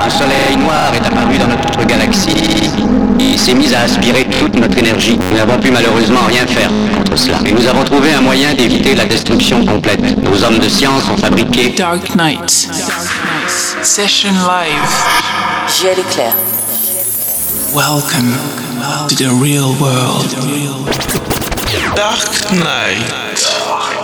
un soleil noir est apparu dans notre galaxie et s'est mis à aspirer toute notre énergie. Nous n'avons pu malheureusement rien faire contre cela. Et nous avons trouvé un moyen d'éviter la destruction complète. Nos hommes de science ont fabriqué Dark Knight. Session live. J'ai l'éclair. Welcome to the real world. Dark Knight.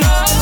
love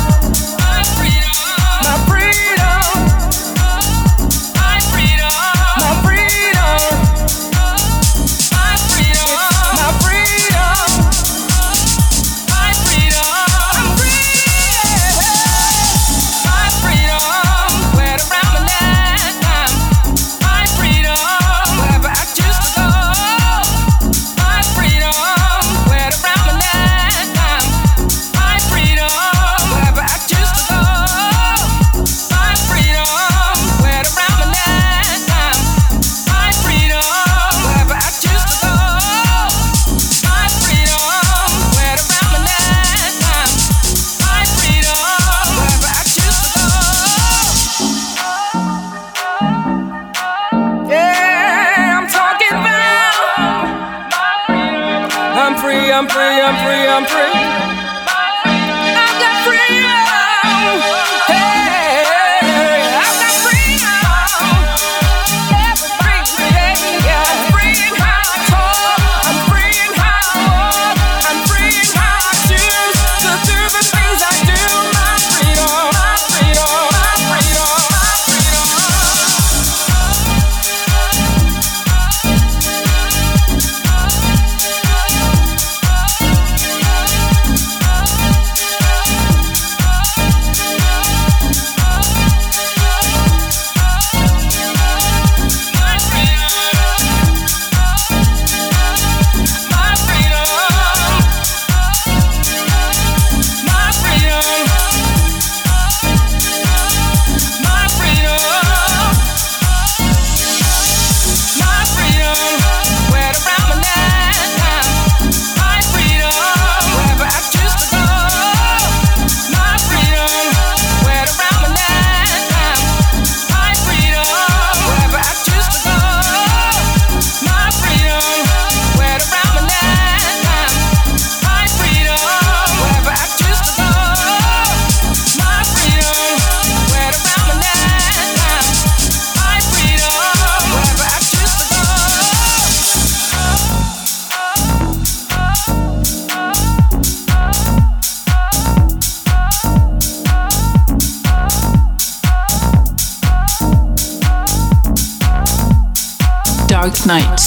Welcome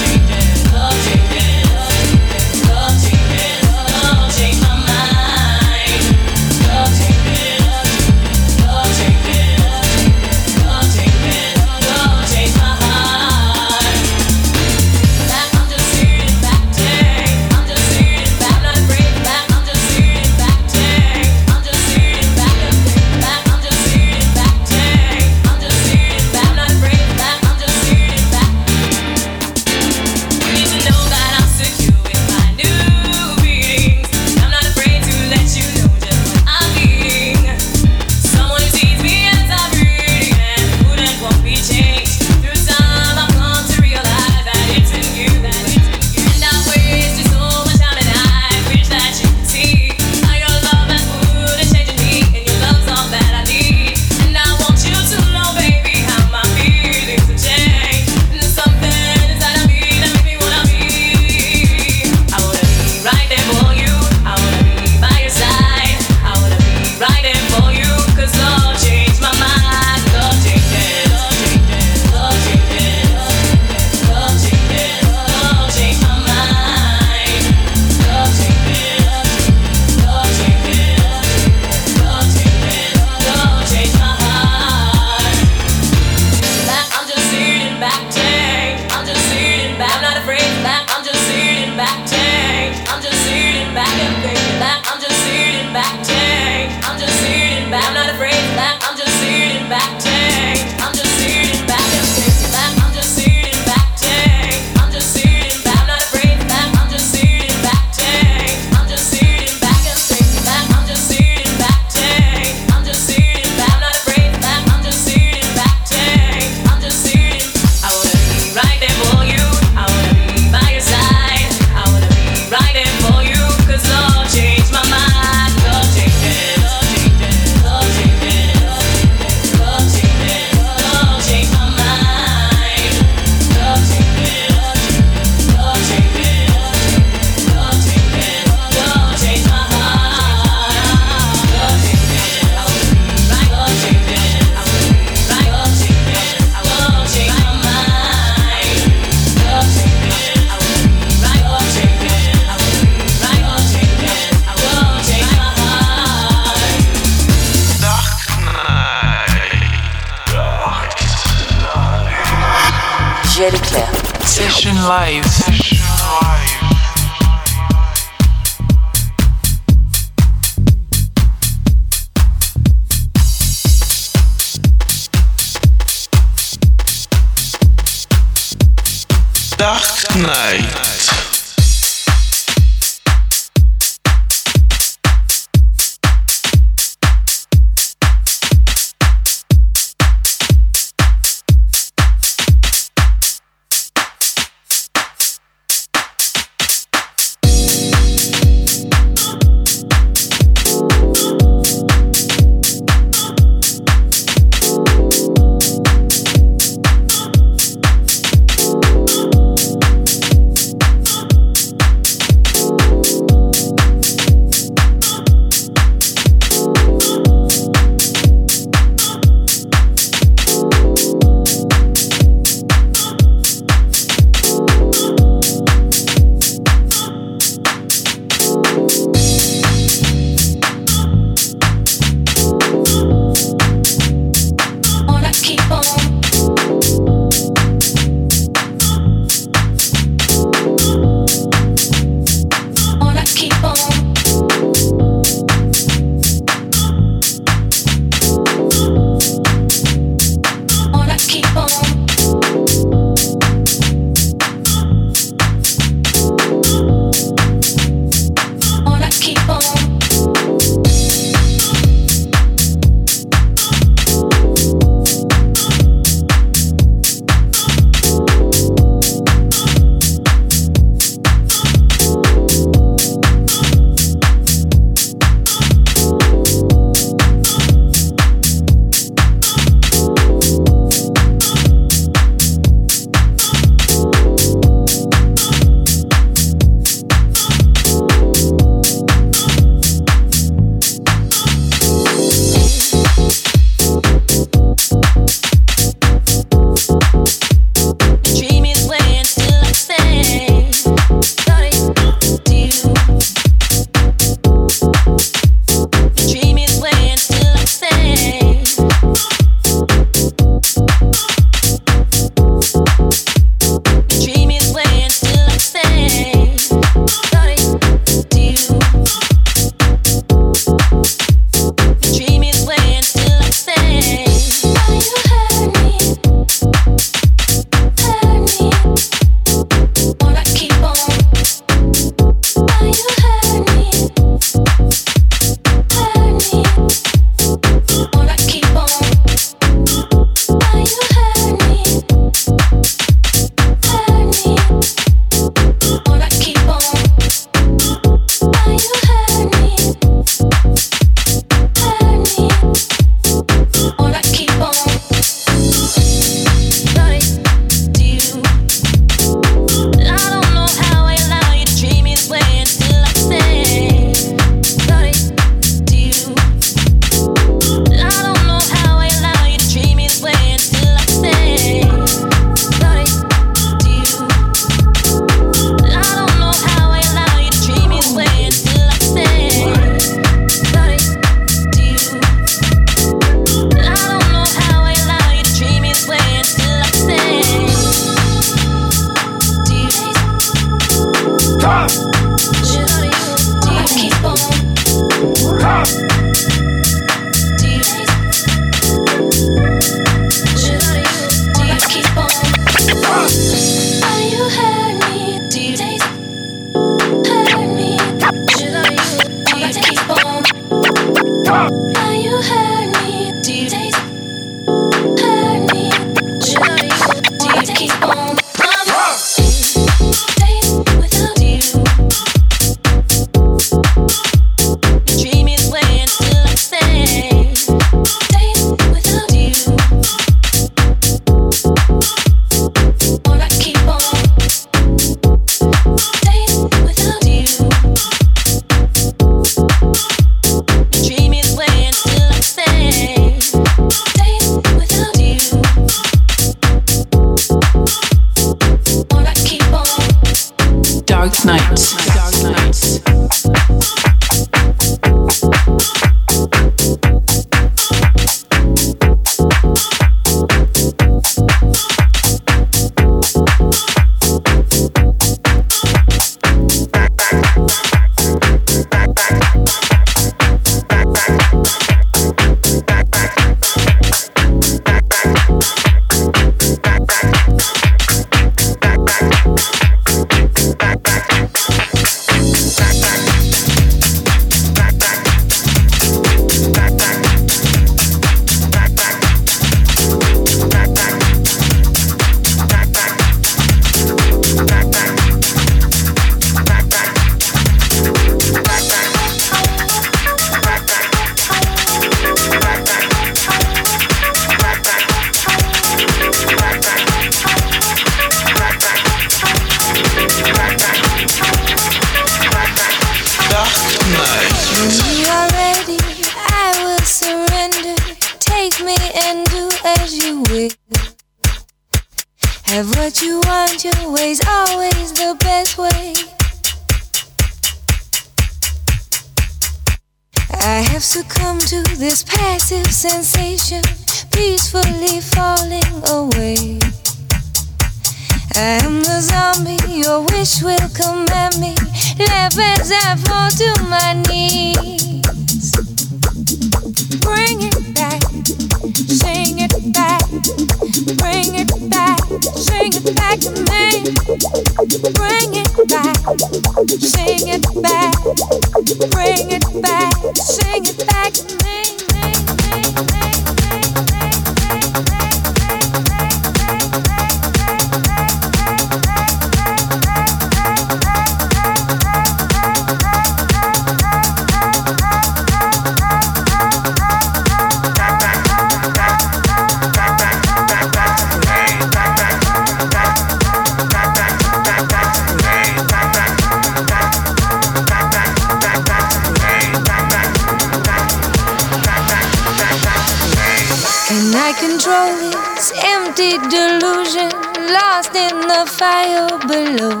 fire below.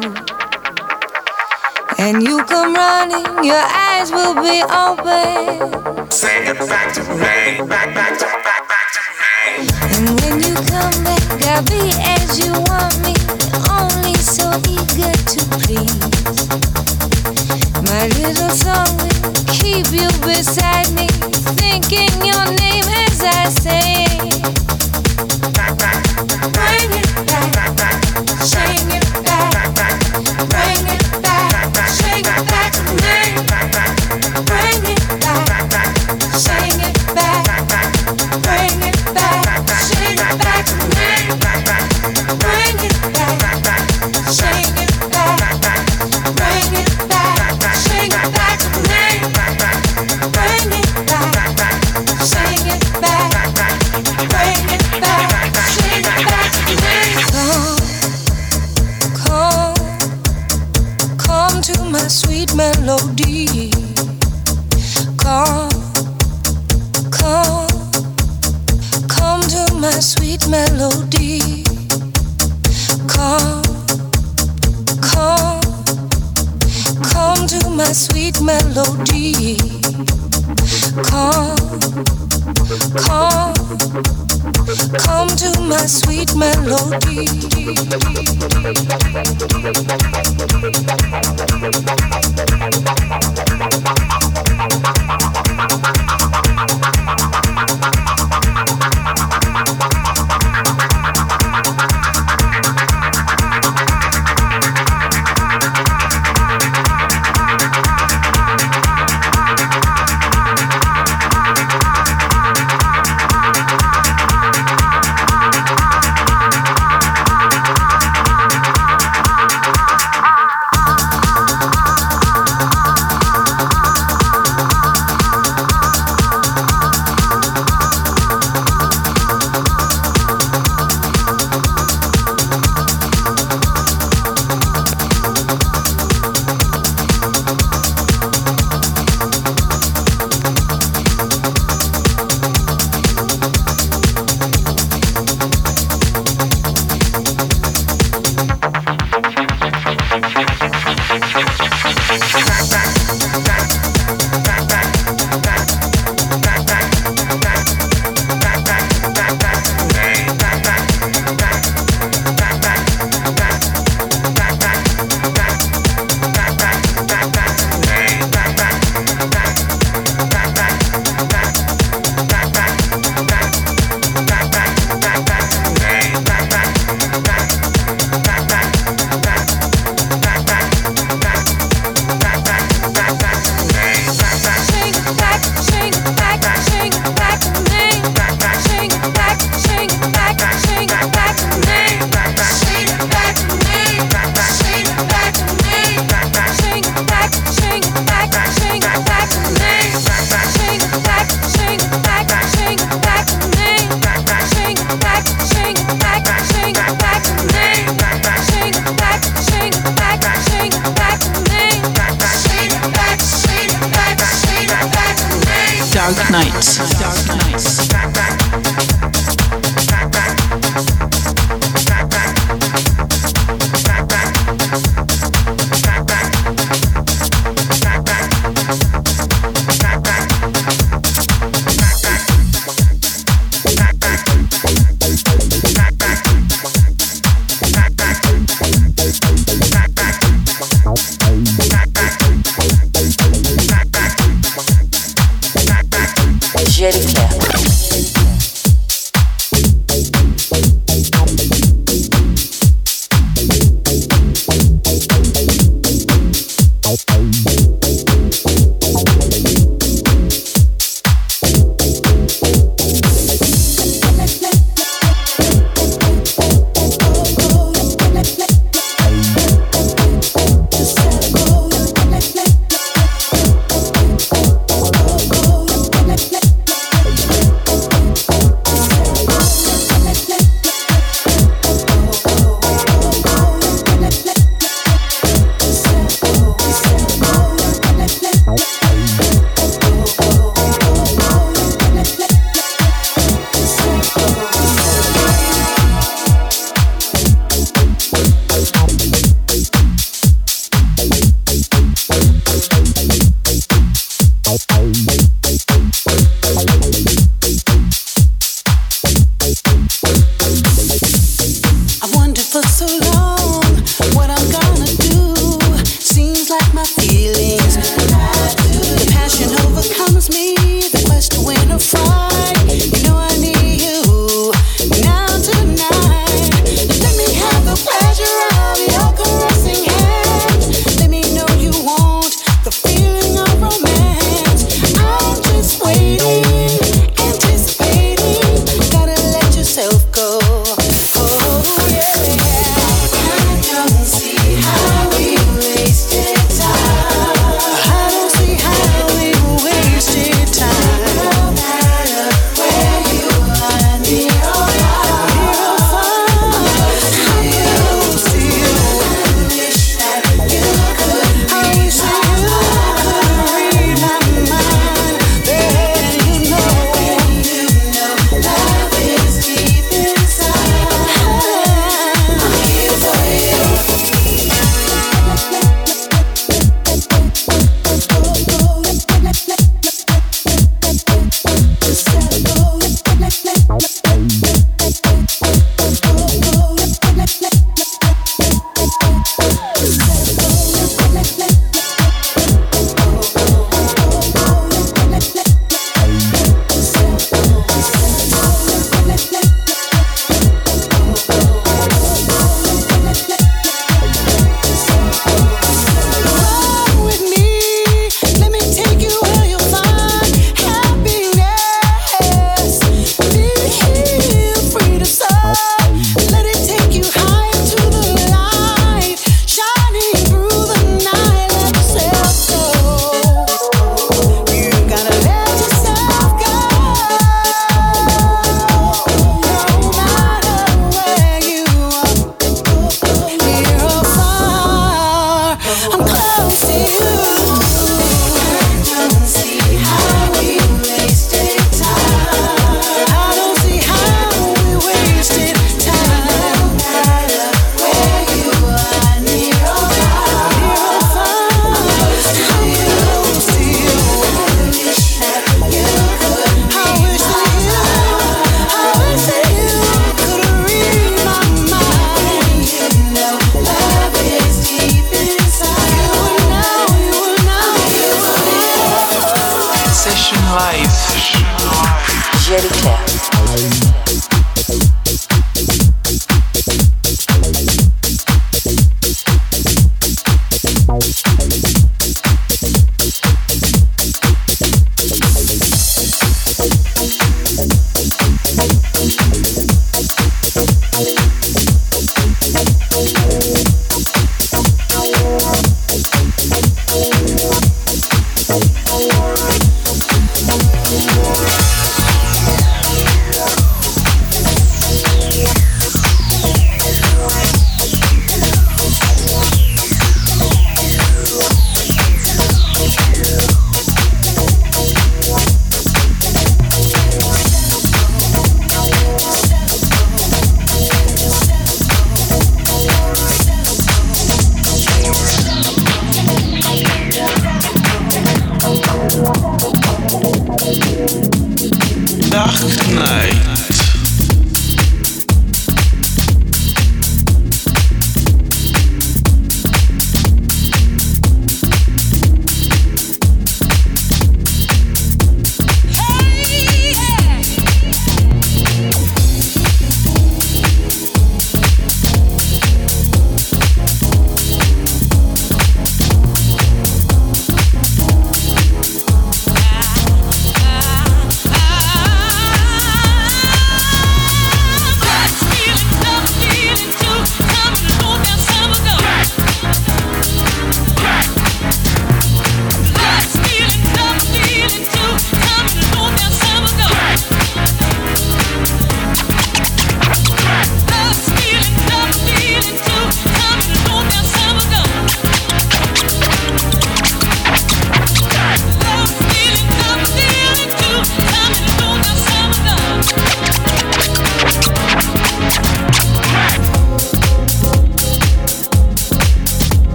And you come running, your eyes will be open. Say it back to me, back, back to me.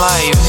Session